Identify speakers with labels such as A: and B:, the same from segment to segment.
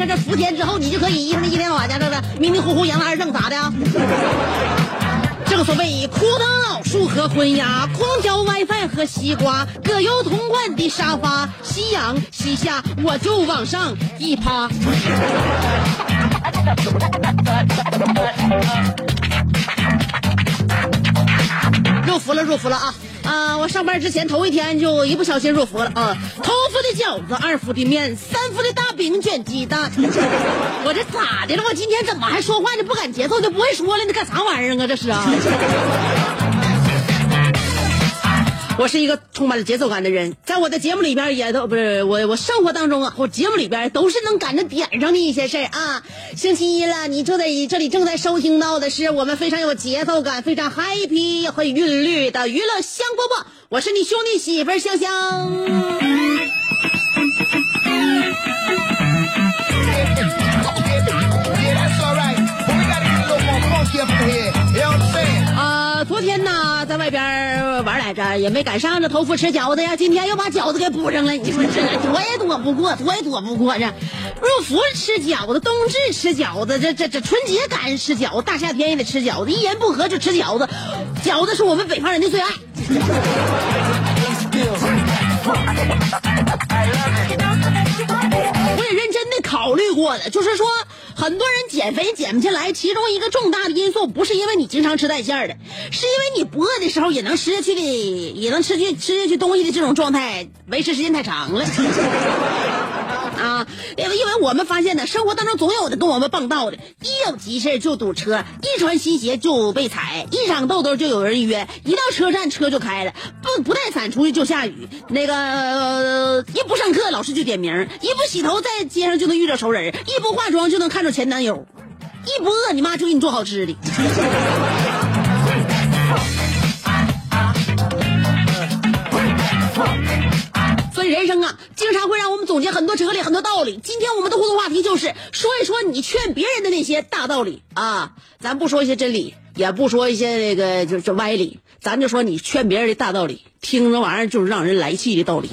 A: 在这伏天之后你就可以一天一天往家这个迷迷糊糊养了二正咋的？正所谓枯藤老树和昏鸦，空调 WiFi 和西瓜，葛优同款的沙发，夕阳西下我就往上一趴。入伏了，入伏了啊！啊，我上班之前头一天就一不小心入伏了啊！头伏的饺子，二伏的面，三伏的大饼卷鸡蛋。我这咋的了？我今天怎么还说话呢不赶节奏，就不会说了？你干啥玩意儿啊？这是啊！我是一个充满了节奏感的人，在我的节目里边也都不是我我生活当中啊，我节目里边都是能赶着点上的一些事儿啊。星期一了，你就在这里正在收听到的是我们非常有节奏感、非常 happy 和韵律的娱乐香饽饽，我是你兄弟媳妇儿香香。啊、昨天呢，在外边玩来着，也没赶上这头伏吃饺子呀。今天又把饺子给补上了，你说这躲也躲不过，躲也躲不过这。入伏吃饺子，冬至吃饺子，这这这春节赶上吃饺子，大夏天也得吃饺子，一言不合就吃饺子。饺子是我们北方人的最爱。认真的考虑过了，就是说，很多人减肥减不下来，其中一个重大的因素不是因为你经常吃带馅儿的，是因为你不饿的时候也能吃下去的，也能吃去吃下去东西的这种状态维持时间太长了。啊，因为因为我们发现呢，生活当中总有的跟我们傍道的，一有急事就堵车，一穿新鞋就被踩，一长痘痘就有人约，一到车站车就开了，不不带伞出去就下雨，那个、一不上课老师就点名，一不洗头在街上就能遇着熟人，一不化妆就能看着前男友，一不饿你妈就给你做好吃的。人生啊，经常会让我们总结很多哲理、很多道理。今天我们的互动话题就是说一说你劝别人的那些大道理啊，咱不说一些真理，也不说一些那个就是歪理，咱就说你劝别人的大道理，听着玩意儿就是让人来气的道理。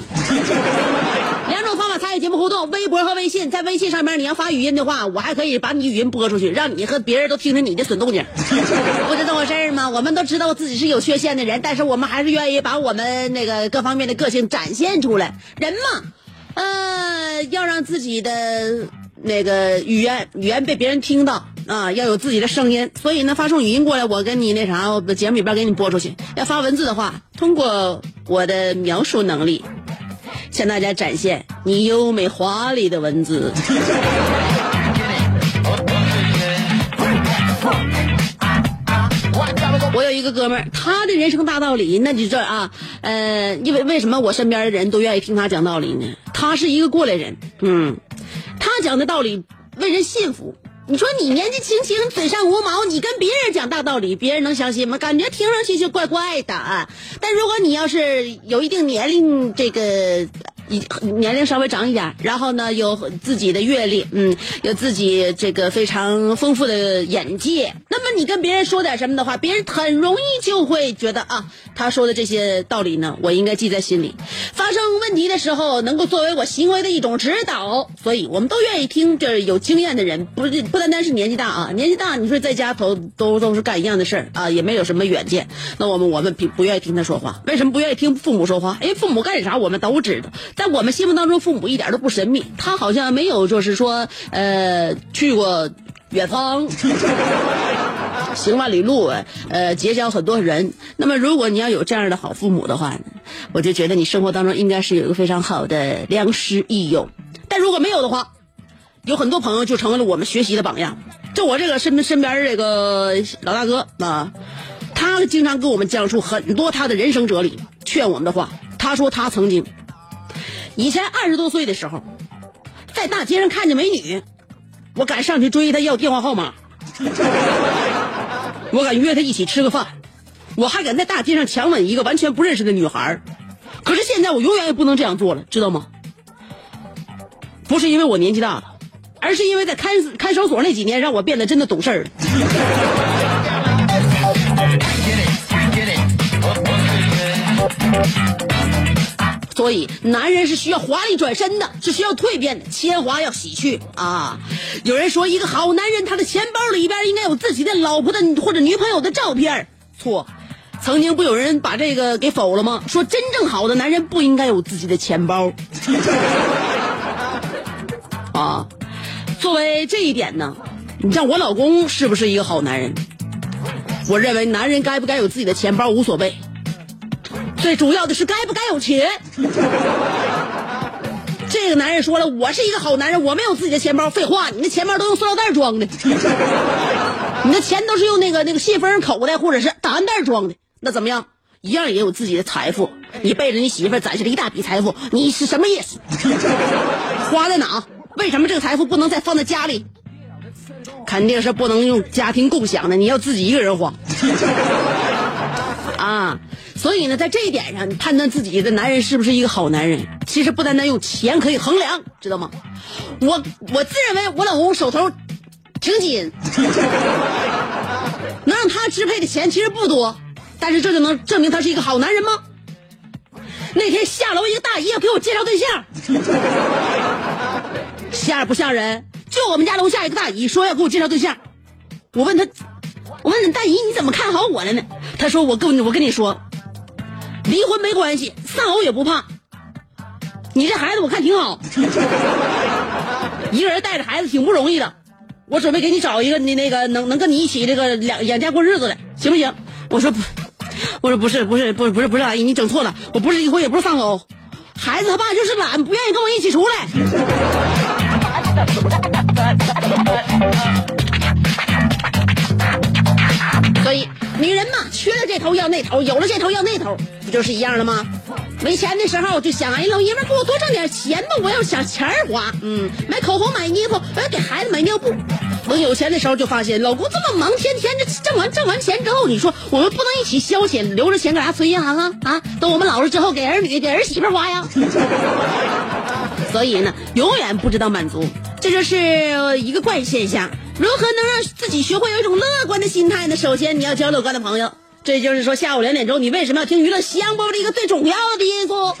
A: 节目互动：微博和微信。在微信上面，你要发语音的话，我还可以把你语音播出去，让你和别人都听听你的损动静。不是这么回事儿吗？我们都知道自己是有缺陷的人，但是我们还是愿意把我们那个各方面的个性展现出来。人嘛，呃，要让自己的那个语言语言被别人听到啊，要有自己的声音。所以呢，发送语音过来，我跟你那啥，我节目里边给你播出去。要发文字的话，通过我的描述能力。向大家展现你优美华丽的文字。我有一个哥们儿，他的人生大道理，那就这啊，呃，因为为什么我身边的人都愿意听他讲道理呢？他是一个过来人，嗯，他讲的道理为人信服。你说你年纪轻轻，嘴上无毛，你跟别人讲大道理，别人能相信吗？感觉听上去就怪怪的。啊但如果你要是有一定年龄，这个年龄稍微长一点，然后呢有自己的阅历，嗯，有自己这个非常丰富的眼界。那么你跟别人说点什么的话，别人很容易就会觉得啊，他说的这些道理呢，我应该记在心里。发生问题的时候，能够作为我行为的一种指导。所以我们都愿意听这有经验的人，不是不单单是年纪大啊，年纪大你说在家头都都是干一样的事儿啊，也没有什么远见。那我们我们不不愿意听他说话，为什么不愿意听父母说话？因为父母干啥我们都知道，在我们心目当中，父母一点都不神秘。他好像没有就是说呃去过远方。行万里路，呃，结交很多人。那么，如果你要有这样的好父母的话，我就觉得你生活当中应该是有一个非常好的良师益友。但如果没有的话，有很多朋友就成为了我们学习的榜样。就我这个身身边这个老大哥啊，他经常跟我们讲述很多他的人生哲理，劝我们的话。他说他曾经以前二十多岁的时候，在大街上看见美女，我敢上去追她要电话号码。我敢约她一起吃个饭，我还敢在大街上强吻一个完全不认识的女孩可是现在我永远也不能这样做了，知道吗？不是因为我年纪大了，而是因为在看看守所那几年，让我变得真的懂事儿了。所以，男人是需要华丽转身的，是需要蜕变的，铅华要洗去啊！有人说，一个好男人，他的钱包里边应该有自己的老婆的或者女朋友的照片。错，曾经不有人把这个给否了吗？说真正好的男人不应该有自己的钱包。啊，作为这一点呢，你像我老公是不是一个好男人？我认为，男人该不该有自己的钱包无所谓。最主要的是该不该有钱？这个男人说了，我是一个好男人，我没有自己的钱包。废话，你那钱包都用塑料袋装的，你的钱都是用那个那个信封口袋或者是档案袋装的，那怎么样？一样也有自己的财富。你背着你媳妇儿攒下了一大笔财富，你是什么意思？花在哪？为什么这个财富不能再放在家里？肯定是不能用家庭共享的，你要自己一个人花。啊。所以呢，在这一点上，你判断自己的男人是不是一个好男人，其实不单单用钱可以衡量，知道吗？我我自认为我老公手头挺紧，能让他支配的钱其实不多，但是这就能证明他是一个好男人吗？那天下楼一个大爷给我介绍对象，吓不吓人？就我们家楼下一个大姨说要给我介绍对象，我问他，我问大姨你怎么看好我了呢？他说我跟我跟你说。离婚没关系，丧偶也不怕。你这孩子我看挺好，一个人带着孩子挺不容易的。我准备给你找一个你那个能能跟你一起这个两养家过日子的，行不行？我说不，我说不是不是不是不是不是阿姨，你整错了，我不是离婚也不是丧偶，孩子他爸就是懒，不愿意跟我一起出来。头要那头，有了这头要那头，不就是一样的吗？没钱的时候就想，哎，老爷们给我多挣点钱吧，我要想钱花，嗯，买口红买衣服，我要给孩子买尿布。等有钱的时候就发现，老公这么忙，天天这挣完挣完钱之后，你说我们不能一起消遣，留着钱干啥？存银行啊啊！等我们老了之后，给儿女给儿媳妇花呀。所以呢，永远不知道满足，这就是一个怪现象。如何能让自己学会有一种乐观的心态呢？首先，你要交乐观的朋友。这就是说，下午两点钟，你为什么要听娱乐香饽饽的一个最重要的因素。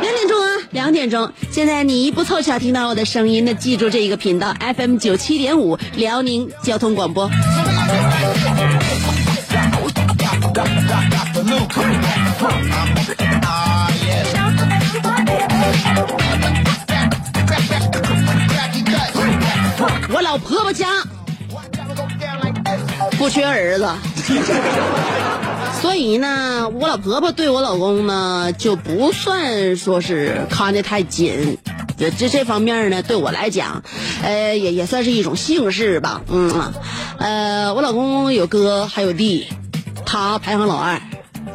A: 两点钟啊，两点钟。现在你一不凑巧听到我的声音，那记住这一个频道 FM 九七点五，辽宁交通广播。我老婆婆家不缺儿子，所以呢，我老婆婆对我老公呢就不算说是看得太紧。这这这方面呢，对我来讲，呃，也也算是一种幸事吧。嗯，呃，我老公有哥还有弟，他排行老二，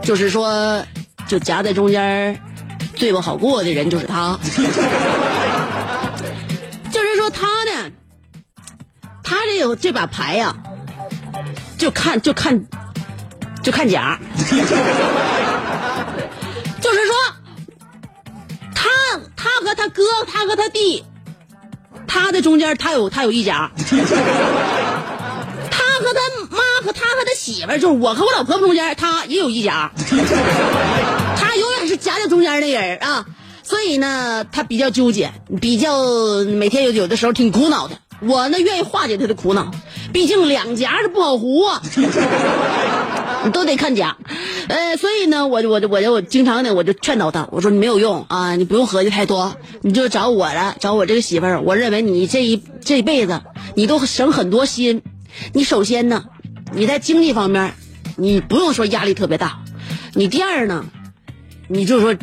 A: 就是说，就夹在中间最不好过的人就是他。就是说他呢。他这有这把牌呀，就看就看就看假，就是说他他和他哥，他和他弟，他的中间他有他有一家，他和他妈和他和他媳妇儿，就是我和我老婆婆中间，他也有一家，他永远是夹在中间的人啊。所以呢，他比较纠结，比较每天有有的时候挺苦恼的。我呢，愿意化解他的苦恼，毕竟两颊是不好糊啊，你 都得看家。呃，所以呢，我就我就我就我经常呢，我就劝导他，我说你没有用啊，你不用合计太多，你就找我了，找我这个媳妇儿。我认为你这一这一辈子，你都省很多心。你首先呢，你在经济方面，你不用说压力特别大。你第二呢，你就说。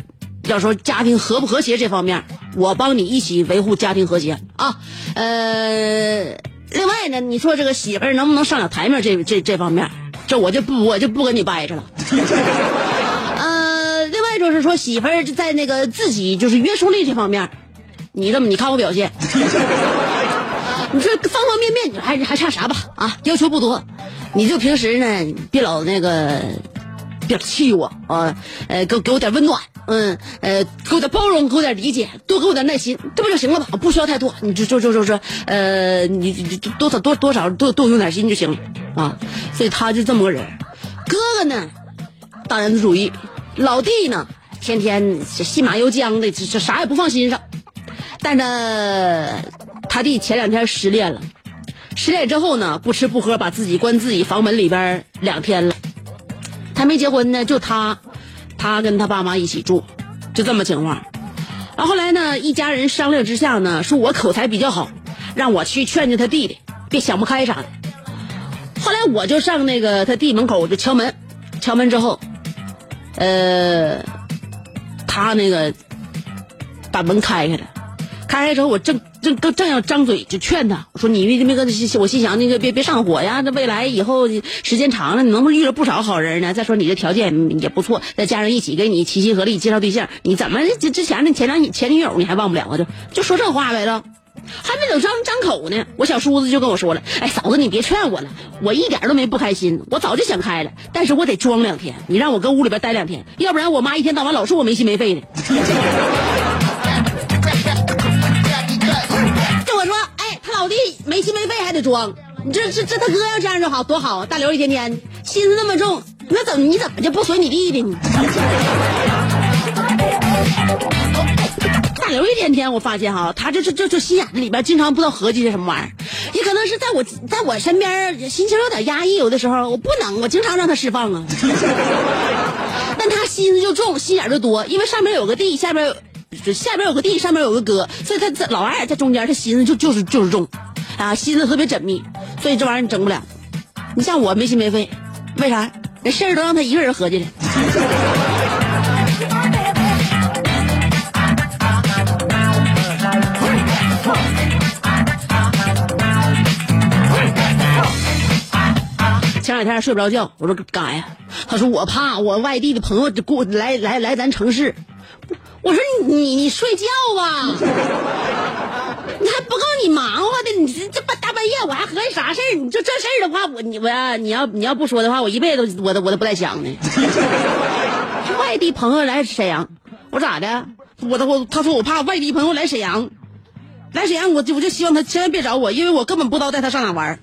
A: 要说家庭和不和谐这方面，我帮你一起维护家庭和谐啊。呃，另外呢，你说这个媳妇儿能不能上了台面？这这这方面，这我就不我就不跟你掰扯了。呃，另外就是说媳妇儿在那个自己就是约束力这方面，你这么你看我表现，你说方方面面你还还差啥吧？啊，要求不多，你就平时呢别老那个别气我啊，呃，给给我点温暖。嗯，呃，给我点包容，给我点理解，多给我点耐心，这不就行了吗？不需要太多，你就就就就说，呃，你你多少多多少多多用点心就行啊。所以他就这么个人。哥哥呢，大男子主义；老弟呢，天天心马由缰的，这这啥也不放心上。但是他弟前两天失恋了，失恋之后呢，不吃不喝，把自己关自己房门里边两天了。还没结婚呢，就他。他跟他爸妈一起住，就这么情况。然后后来呢，一家人商量之下呢，说我口才比较好，让我去劝劝他弟弟，别想不开啥的。后来我就上那个他弟门口，我就敲门。敲门之后，呃，他那个把门开开了。开开之后，我正正正要张嘴就劝他，我说你那那个，我心想那个别别上火呀，那未来以后时间长了，你能不能遇到不少好人呢？再说你这条件也不错，再加上一起给你齐心合力介绍对象，你怎么之之前那前男前女友你还忘不了啊？就就说这话来了，还没等张张口呢，我小叔子就跟我说了，哎，嫂子你别劝我了，我一点都没不开心，我早就想开了，但是我得装两天，你让我搁屋里边待两天，要不然我妈一天到晚老说我没心没肺的。没心没肺还得装，你这这这他哥要这样就好多好，大刘一天天心思那么重，那怎么你怎么就不随你弟弟呢？大刘一天天我发现哈，他这这这这心眼子里边经常不知道合计些什么玩意儿，也可能是在我在我身边心情有点压抑，有的时候我不能，我经常让他释放啊。但他心思就重，心眼就多，因为上面有个地，下边下边有个地，上面有个哥，所以他这老二在中间，他心思就就是就是重。啊，心思特别缜密，所以这玩意儿你整不了。你像我没心没肺，为啥？那事儿都让他一个人合计的。前两天睡不着觉，我说干啥呀？他说我怕我外地的朋友过来来来咱城市。我说你你睡觉吧。你还不够你忙活的，你这这半大半夜我还合计啥事儿？你就这事的话，我你我要，你要你要不说的话，我一辈子我都我都不带想的。外地朋友来沈阳，我咋的？我都我他说我怕外地朋友来沈阳，来沈阳我就我就希望他千万别找我，因为我根本不知道带他上哪玩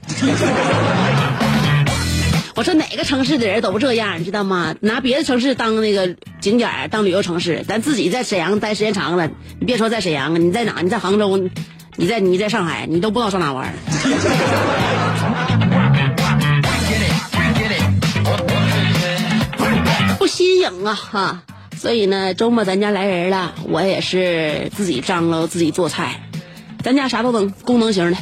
A: 我说哪个城市的人都这样，你知道吗？拿别的城市当那个景点当旅游城市，咱自己在沈阳待时间长了，你别说在沈阳，你在哪？你在杭州？你在你在上海，你都不知道上哪玩 不新颖啊哈！所以呢，周末咱家来人了，我也是自己张罗自己做菜。咱家啥都能，功能型的。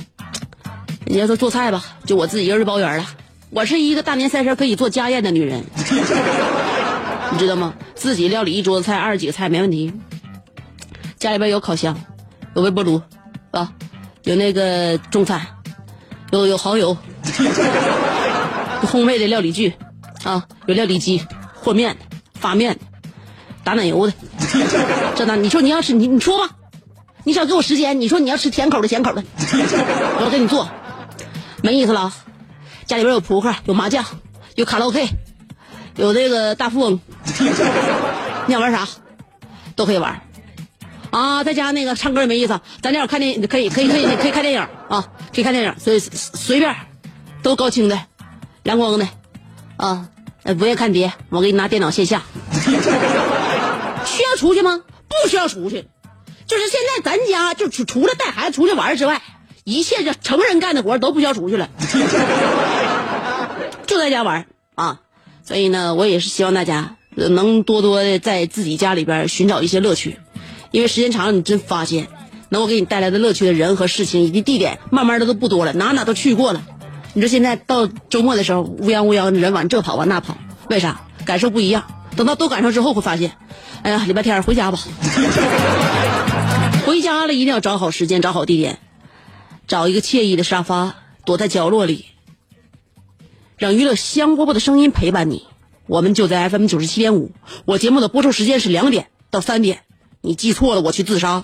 A: 人家说做菜吧，就我自己一个人包圆了。我是一个大年三十可以做家宴的女人，你知道吗？自己料理一桌子菜，二十几个菜没问题。家里边有烤箱，有微波炉。啊，有那个中餐，有有蚝油，有烘焙的料理具，啊，有料理机，和面，发面，打奶油的，这那你说你要吃你你说吧，你少给我时间，你说你要吃甜口的咸口的，我给你做，没意思了。家里边有扑克，有麻将，有卡拉 OK，有这个大富翁，你想玩啥，都可以玩。啊，在家那个唱歌也没意思，咱家有看电影可以可以可以可以看电影啊，可以看电影，所以随便，都高清的，蓝光的，啊，不愿看碟，我给你拿电脑线下。需要出去吗？不需要出去，就是现在咱家就除除了带孩子出去玩之外，一切这成人干的活都不需要出去了，就在家玩啊。所以呢，我也是希望大家能多多的在自己家里边寻找一些乐趣，因为时间长了，你真发现能够给你带来的乐趣的人和事情以及地点，慢慢的都不多了，哪哪都去过了。你说现在到周末的时候，乌泱乌泱的人往这跑往那跑，为啥？感受不一样。等到都赶上之后，会发现，哎呀，礼拜天回家吧。回家了，一定要找好时间，找好地点，找一个惬意的沙发，躲在角落里，让娱乐香饽饽的声音陪伴你。我们就在 FM 九十七点五，我节目的播出时间是两点到三点。你记错了，我去自杀。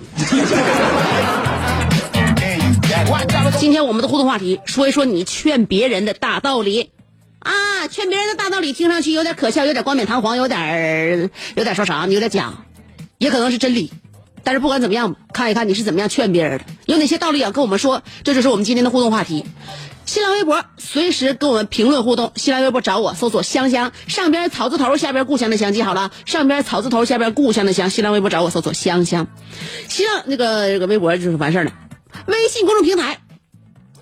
A: 今天我们的互动话题，说一说你劝别人的大道理。啊，劝别人的大道理听上去有点可笑，有点冠冕堂皇，有点有点说啥？有点假，也可能是真理。但是不管怎么样，看一看你是怎么样劝别人的，有哪些道理要跟我们说。这就是我们今天的互动话题。新浪微博随时跟我们评论互动。新浪微博找我，搜索“香香”，上边草字头，下边故乡的乡，记好了，上边草字头，下边故乡的乡。新浪微博找我，搜索“香香”。新浪那个这个微博就是完事儿了。微信公众平台。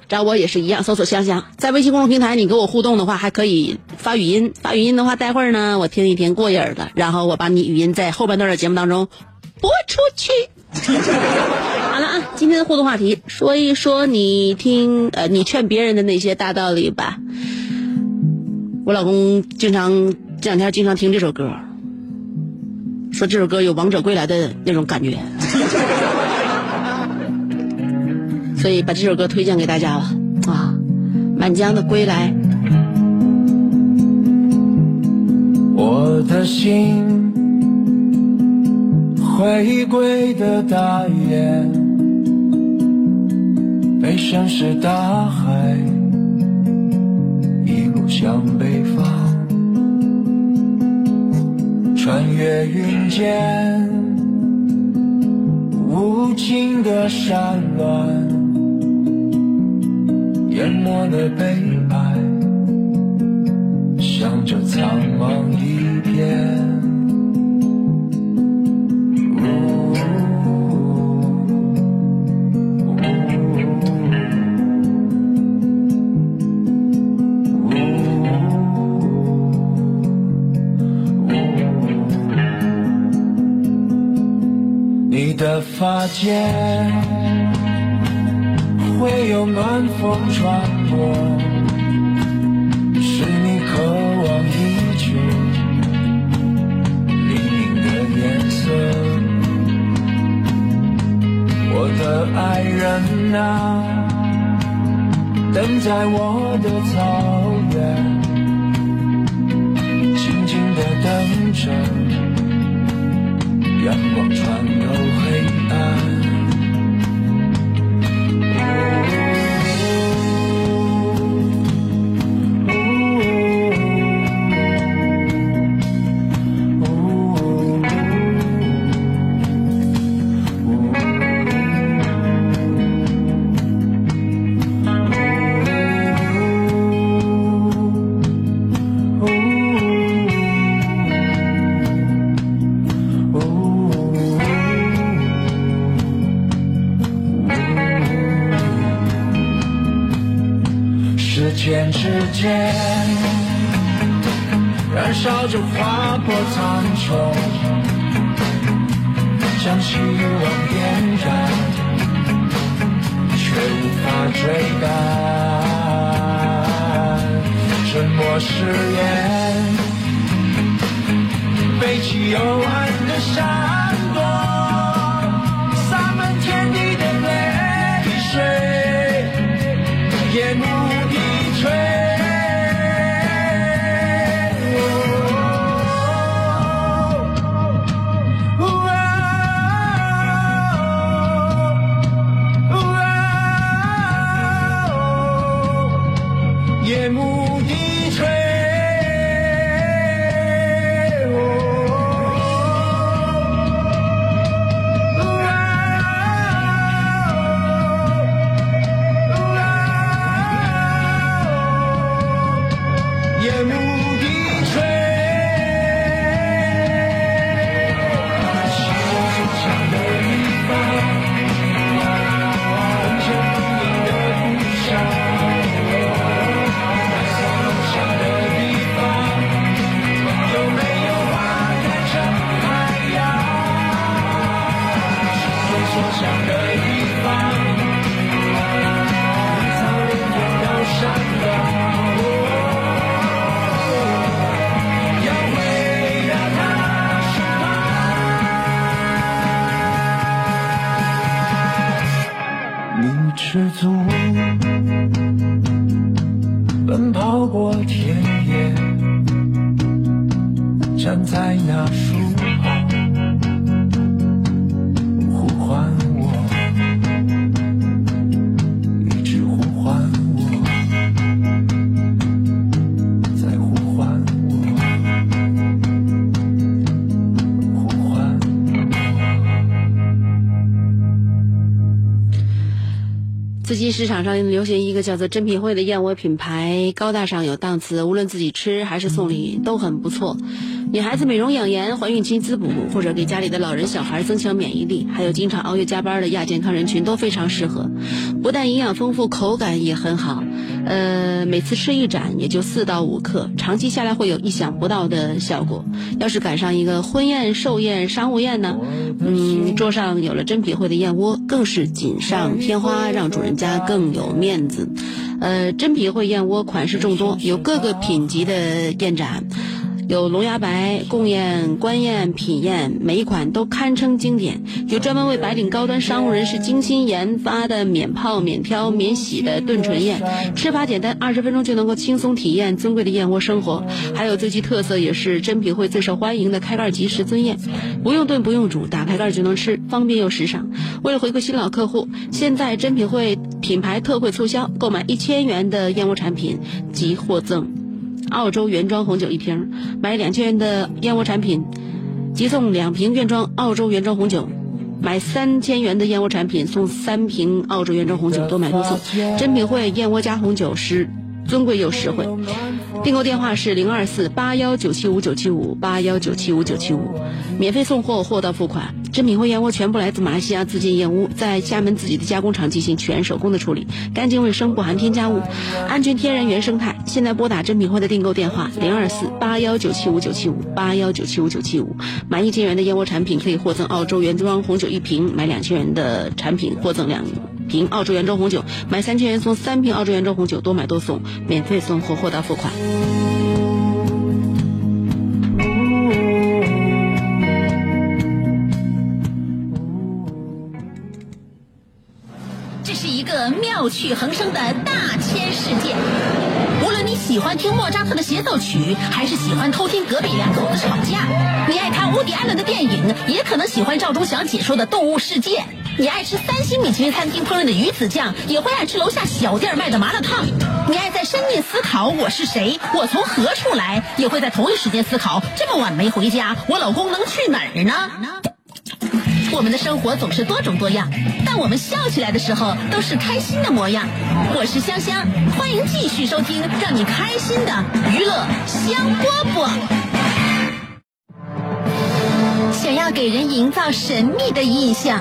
A: 找我也是一样，搜索香香，在微信公众平台，你跟我互动的话，还可以发语音。发语音的话，待会儿呢，我听一听过瘾的，然后我把你语音在后半段的节目当中播出去。好了啊，今天的互动话题，说一说你听呃，你劝别人的那些大道理吧。我老公经常这两天经常听这首歌，说这首歌有王者归来的那种感觉。所以把这首歌推荐给大家吧，啊，《满江的归来》。
B: 我的心回归的大雁，被深是大海，一路向北方，穿越云间，无尽的山峦。淹没了悲哀，向着苍茫一片。发间。会有暖风穿过，是你渴望已久黎明的颜色。我的爱人啊，等在我的草原，静静的等着，阳光穿透 uh, 希望点燃，却无法追赶，沉默誓言，背起幽
A: 暗的伤。场上流行一个叫做“珍品汇”的燕窝品牌，高大上有档次，无论自己吃还是送礼都很不错。女孩子美容养颜、怀孕期滋补，或者给家里的老人小孩增强免疫力，还有经常熬夜加班的亚健康人群都非常适合。不但营养丰富，口感也很好。呃，每次吃一盏也就四到五克，长期下来会有意想不到的效果。要是赶上一个婚宴、寿宴、商务宴呢，嗯，桌上有了珍品会的燕窝，更是锦上添花，让主人家更有面子。呃，珍品会燕窝款式众多，有各个品级的燕盏。有龙牙白、贡宴、官宴、品宴，每一款都堪称经典。有专门为白领高端商务人士精心研发的免泡、免挑、免洗的炖纯燕，吃法简单，二十分钟就能够轻松体验尊贵的燕窝生活。还有最具特色也是珍品会最受欢迎的开盖即食尊燕，不用炖不用煮，打开盖就能吃，方便又时尚。为了回馈新老客户，现在珍品会品牌特惠促销，购买一千元的燕窝产品即获赠。澳洲原装红酒一瓶，买两千元的燕窝产品，即送两瓶原装澳洲原装红酒；买三千元的燕窝产品送三瓶澳洲原装红酒，多买多送。珍品汇燕窝加红酒是尊贵又实惠。订购电话是零二四八幺九七五九七五八幺九七五九七五，免费送货，货到付款。珍品汇燕窝全部来自马来西亚自建燕屋，在厦门自己的加工厂进行全手工的处理，干净卫生，不含添加物，安全天然原生态。现在拨打珍品汇的订购电话零二四八幺九七五九七五八幺九七五九七五，买一千元的燕窝产品可以获赠澳洲原装红酒一瓶，买两千元的产品获赠两瓶澳洲原装红酒，买三千元送三瓶澳洲原装红酒，多买多送，免费送货，货到付款。
C: 这是一个妙趣横生的大千世界。无论你喜欢听莫扎特的协奏曲，还是喜欢偷听隔壁两口子吵架，你爱看乌迪艾伦的电影，也可能喜欢赵忠祥解说的《动物世界》。你爱吃三星米其林餐厅烹饪的鱼子酱，也会爱吃楼下小店卖的麻辣烫。你爱在深夜思考我是谁，我从何处来，也会在同一时间思考这么晚没回家，我老公能去哪儿呢？我们的生活总是多种多样，但我们笑起来的时候都是开心的模样。我是香香，欢迎继续收听让你开心的娱乐香饽饽。想要给人营造神秘的印象，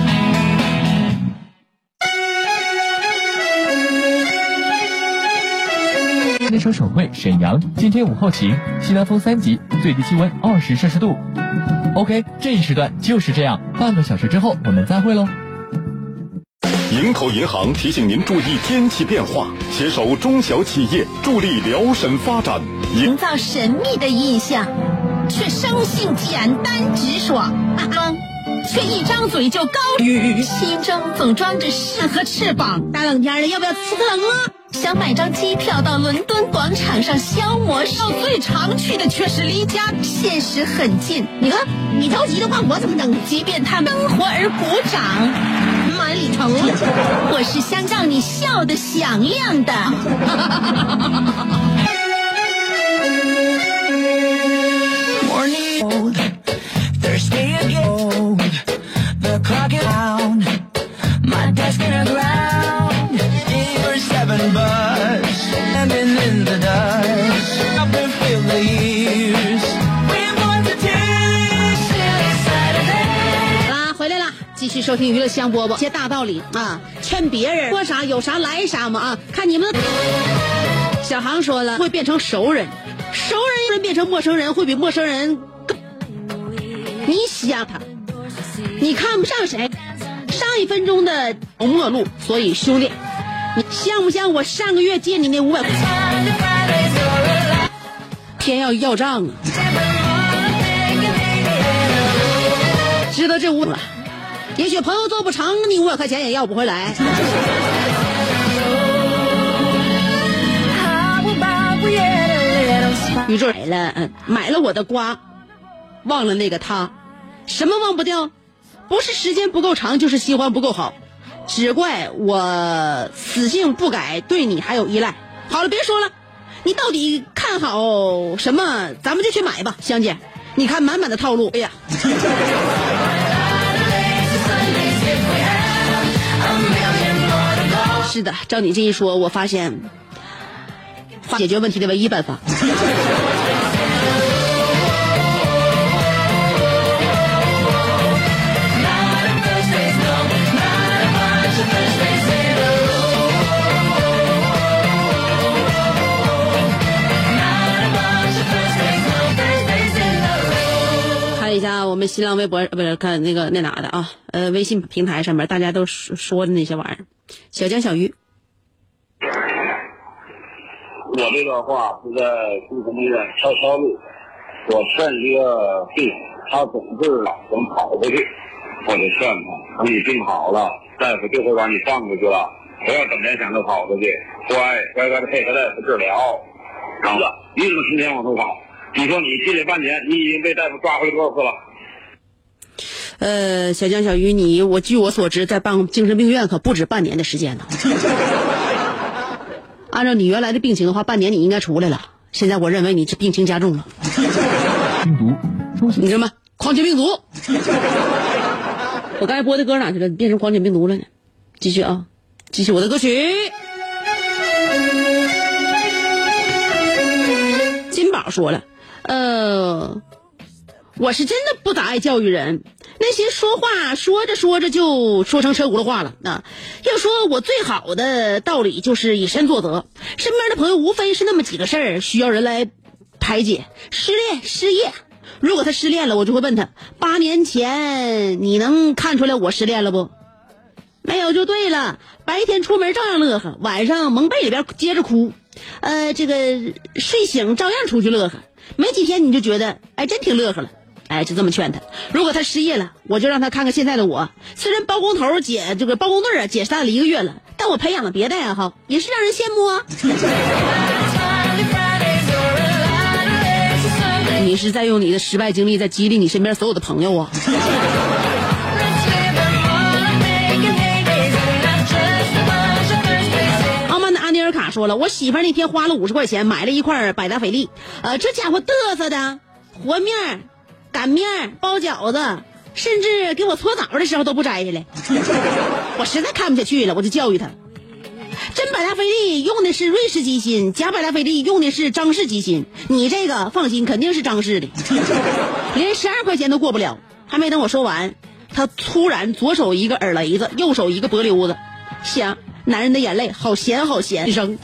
D: 内省省会沈阳，今天午后晴，西南风三级，最低气温二十摄氏度。OK，这一时段就是这样，半个小时之后我们再会喽。
E: 营口银行提醒您注意天气变化，携手中小企业，助力辽沈发展。营
C: 营造神秘的印象，却生性简单直爽，却一张嘴就高语，心中总装着诗和翅膀。
A: 大冷天的，要不要吃个冷啊？
C: 想买张机票到伦敦广场上消磨，到最常去的却是离家现实很近。
A: 你看，你着急的话，我怎么等？
C: 即便他们生活而鼓掌，
A: 满礼成了。
C: 我是想让你笑得响亮的。
A: 收听娱乐香饽饽，些大道理啊，劝别人说啥有啥来啥嘛啊！看你们，小航说了会变成熟人，熟人变成陌生人会比陌生人更。你想他，你看不上谁？上一分钟的陌路，所以兄弟，你像不像我上个月借你那五百块钱？偏要要账啊！知道这五了，也许朋友做不成，你五百块钱也要不回来。宇宙买了，嗯，买了我的瓜，忘了那个他，什么忘不掉？不是时间不够长，就是喜欢不够好，只怪我死性不改，对你还有依赖。好了，别说了，你到底看好什么？咱们就去买吧，香姐。你看满满的套路，哎呀。是的，照你这一说，我发现解决问题的唯一办法。我们新浪微博，不是看那个那哪的啊？呃，微信平台上面大家都说说的那些玩意儿。小江小鱼，
F: 我这段话是在精神病院悄悄录，我劝一个病，他总是想跑回去，我就劝他，等你病好了，大夫就会把你放出去了，不要整天想着跑出去，乖乖乖的配合大夫治疗，然后一直成天往后跑。你说你进来半年，你已经被大夫抓回多少次了？
A: 呃，小江小鱼，你我据我所知，在办精神病院可不止半年的时间呢。按照你原来的病情的话，半年你应该出来了。现在我认为你这病情加重了。
D: 病毒，
A: 你什么狂犬病毒？我刚才播的歌哪去了？变成狂犬病毒了呢？继续啊，继续我的歌曲。金宝说了，呃，我是真的不咋爱教育人。那些说话说着说着就说成车轱辘话了啊！要说我最好的道理就是以身作则，身边的朋友无非是那么几个事儿需要人来排解：失恋、失业。如果他失恋了，我就会问他：八年前你能看出来我失恋了不？没有就对了。白天出门照样乐呵，晚上蒙被里边接着哭。呃，这个睡醒照样出去乐呵，没几天你就觉得哎，真挺乐呵了。哎，就这么劝他。如果他失业了，我就让他看看现在的我。虽然包工头解这个包工队啊解散了一个月了，但我培养了别的爱好，也是让人羡慕啊。你是在用你的失败经历在激励你身边所有的朋友啊。傲慢的安尼尔卡说了，我媳妇那天花了五十块钱买了一块百达翡丽，呃，这家伙嘚瑟的和面。擀面、包饺子，甚至给我搓澡的时候都不摘下来，我实在看不下去了，我就教育他：真百达翡丽用的是瑞士机芯，假百达翡丽用的是张氏机芯。你这个放心，肯定是张氏的，连十二块钱都过不了。还没等我说完，他突然左手一个耳雷子，右手一个脖溜子，想男人的眼泪好咸好咸，扔。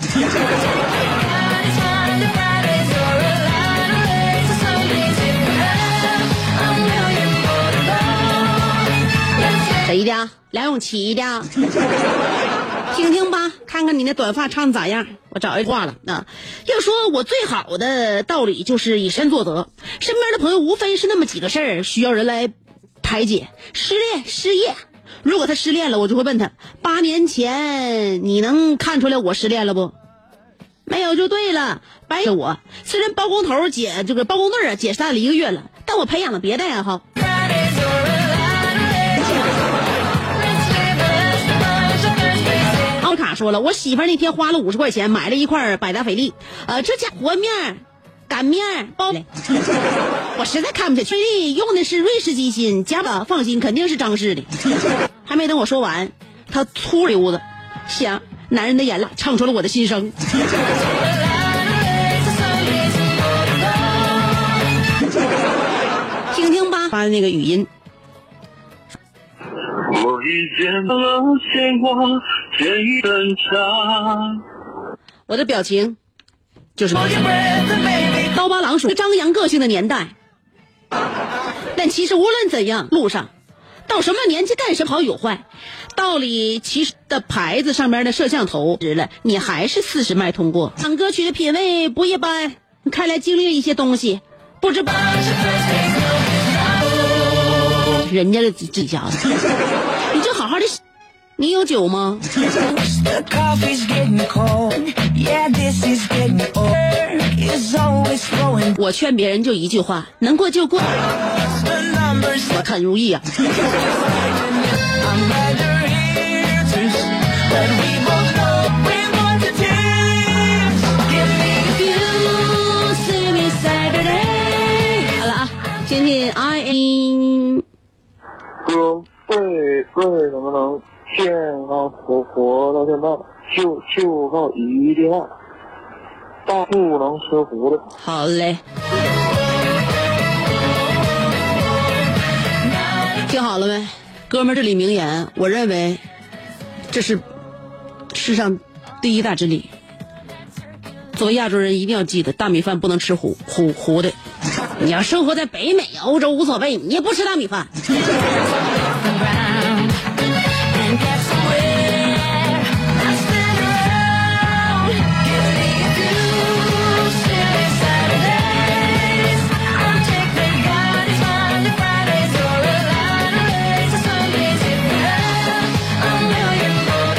A: 谁的？梁咏琪的。听听吧，看看你那短发唱的咋样。我找一挂了啊，要说我最好的道理就是以身作则。身边的朋友无非是那么几个事儿需要人来排解：失恋、失业。如果他失恋了，我就会问他：八年前你能看出来我失恋了不？没有就对了。白我虽然包工头解这个包工队啊解散了一个月了，但我培养了别的爱好。说了，我媳妇那天花了五十块钱买了一块百达翡丽，呃，这家和面、擀面、包，我实在看不下去。用的是瑞士机芯，假的放心，肯定是张氏的。还没等我说完，他粗溜子，想男人的眼泪唱出了我的心声。听听吧，发的那个语音。
F: 我遇见了鲜花，见一灯茶。
A: 我的表情就是刀疤狼属张扬个性的年代。但其实无论怎样，路上到什么年纪干什么好有坏，道理其实的牌子上面的摄像头直了，你还是四十迈通过。唱歌曲的品味不一般，看来经历了一些东西，不知不。人家的这这家伙，你就好好的。你有酒吗？我劝别人就一句话：能过就过。我看如意啊。好了啊，听听 I am。
F: 哥，为为什么能健康活活到现在？就就靠一句话，大不能吃糊涂。
A: 好嘞，听好了没，哥们儿？这里名言，我认为这是世上第一大真理。作为亚洲人，一定要记得，大米饭不能吃糊糊糊的。你要生活在北美、欧洲无所谓，你也不吃大米饭。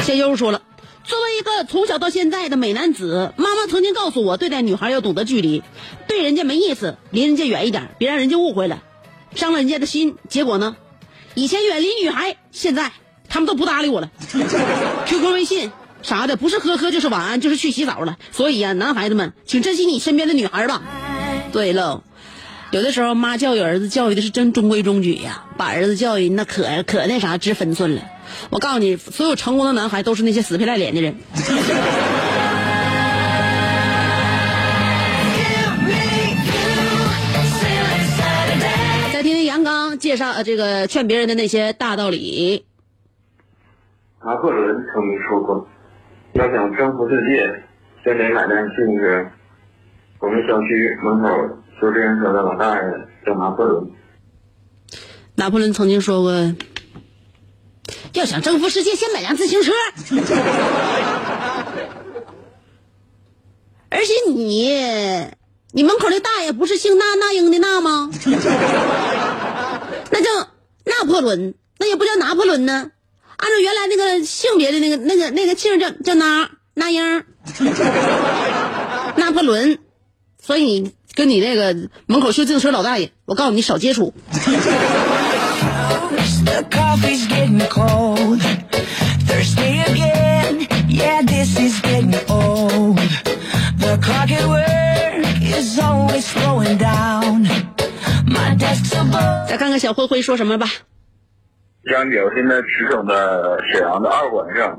A: 谢优说了，作为一个从小到现在的美男子，妈妈曾经告诉我，对待女孩要懂得距离，对人家没意思，离人家远一点，别让人家误会了，伤了人家的心。结果呢，以前远离女孩，现在他们都不搭理我了。QQ、微信啥的，不是呵呵就是晚安，就是去洗澡了。所以呀、男孩子们，请珍惜你身边的女孩吧。对喽。有的时候，妈教育儿子教育的是真中规中矩呀，把儿子教育那可可那啥知分寸了。我告诉你，所有成功的男孩都是那些死皮赖脸的人。介绍呃这个劝别人的那些大道理。
F: 拿破仑曾经说过，要想征服世界，先得买单信是我们小区门口修自行车的老大爷叫拿破仑。
A: 拿破仑曾经说过，要想征服世界，先买辆自行车。而且你，你门口那大爷不是姓那那英的那吗？那叫拿破仑，那也不叫拿破仑呢。按照原来那个性别的那个那个那个姓叫叫那那英，拿破仑。所以跟你那个门口修自行车老大爷，我告诉你少接触。再看看小灰灰说什么吧。
F: 江姐，我现在驰骋在沈阳的二环上，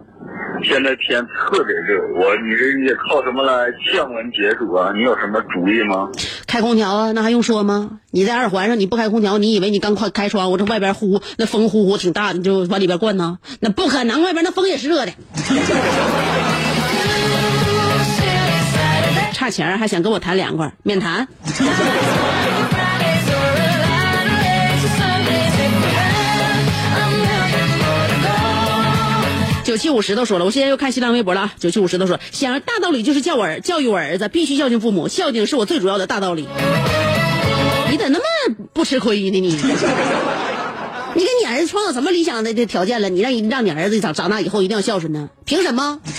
F: 现在天特别热，我你这也靠什么来降温解暑啊？你有什么主意吗？
A: 开空调啊，那还用说吗？你在二环上，你不开空调，你以为你刚快开窗户，这外边呼那风呼呼挺大，你就往里边灌呢？那不可能，外边那风也是热的。差钱还想跟我谈凉快，免谈。九七五十都说了，我现在又看新浪微博了啊。九七五十都说，想大道理就是教我儿教育我儿子必须孝敬父母，孝敬是我最主要的大道理。你咋那么不吃亏呢你？你给你儿子创造什么理想的这条件了？你让让你儿子长长大以后一定要孝顺呢？凭什么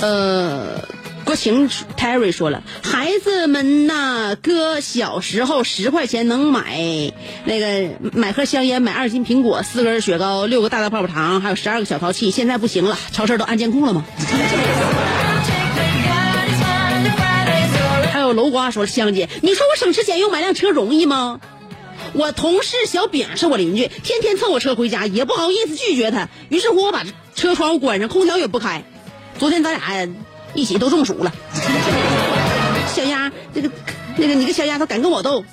A: 呃，国情 Terry 说了，孩子们呐，哥小时候十块钱能买那个买盒香烟，买二斤苹果，四根雪糕，六个大大泡泡糖，还有十二个小淘气。现在不行了，超市都安监控了吗？还有楼瓜说，香姐，你说我省吃俭用买辆车容易吗？我同事小饼是我邻居，天天蹭我车回家，也不好意思拒绝他。于是乎，我把车窗户关上，空调也不开。昨天咱俩一起都中暑了。小丫，这个那个你个小丫头敢跟我斗，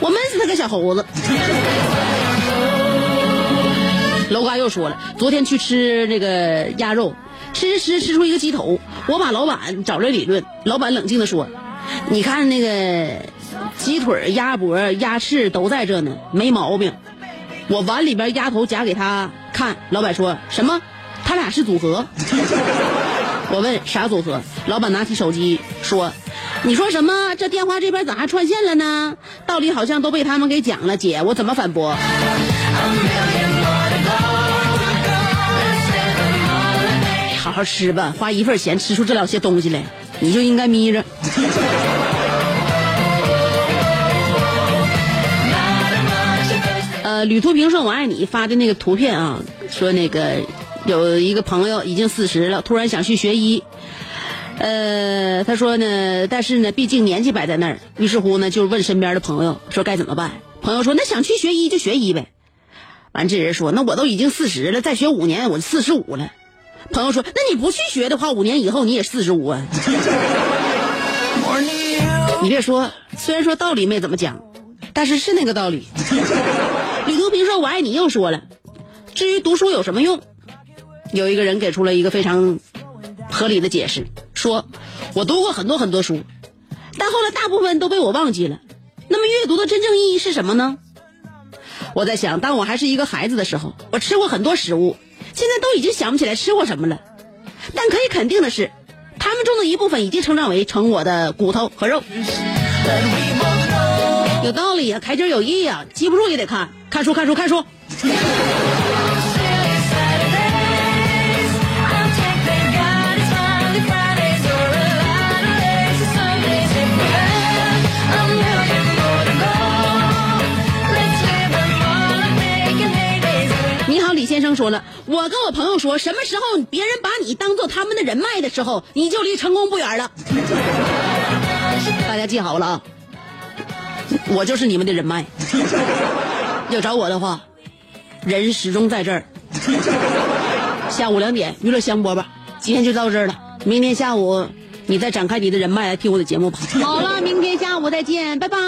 A: 我闷死他个小猴子。楼嘎又说了，昨天去吃那个鸭肉，吃吃吃出一个鸡头，我把老板找来理论，老板冷静的说，你看那个鸡腿、鸭脖、鸭翅都在这呢，没毛病。我碗里边鸭头夹给他看，老板说什么？他俩是组合。我问啥组合？老板拿起手机说：“你说什么？这电话这边咋还串线了呢？道理好像都被他们给讲了，姐，我怎么反驳？”好好吃吧，花一份钱吃出这两些东西来，你就应该眯着。呃，旅途平顺我爱你发的那个图片啊，说那个有一个朋友已经四十了，突然想去学医。呃，他说呢，但是呢，毕竟年纪摆在那儿，于是乎呢，就问身边的朋友说该怎么办。朋友说那想去学医就学医呗。完，这人说那我都已经四十了，再学五年我四十五了。朋友说那你不去学的话，五年以后你也四十五啊。你别说，虽然说道理没怎么讲，但是是那个道理。李东平说我爱你又说了，至于读书有什么用？有一个人给出了一个非常合理的解释，说我读过很多很多书，但后来大部分都被我忘记了。那么阅读的真正意义是什么呢？我在想，当我还是一个孩子的时候，我吃过很多食物，现在都已经想不起来吃过什么了。但可以肯定的是，他们中的一部分已经成长为成我的骨头和肉。有道理呀、开卷有益呀、记不住也得看，看书看书看书。先生说了，我跟我朋友说，什么时候别人把你当做他们的人脉的时候，你就离成功不远了。大家记好了啊，我就是你们的人脉。要找我的话，人始终在这儿。下午两点，娱乐香饽饽，今天就到这儿了。明天下午你再展开你的人脉来听我的节目吧。好了，明天下午再见，拜拜。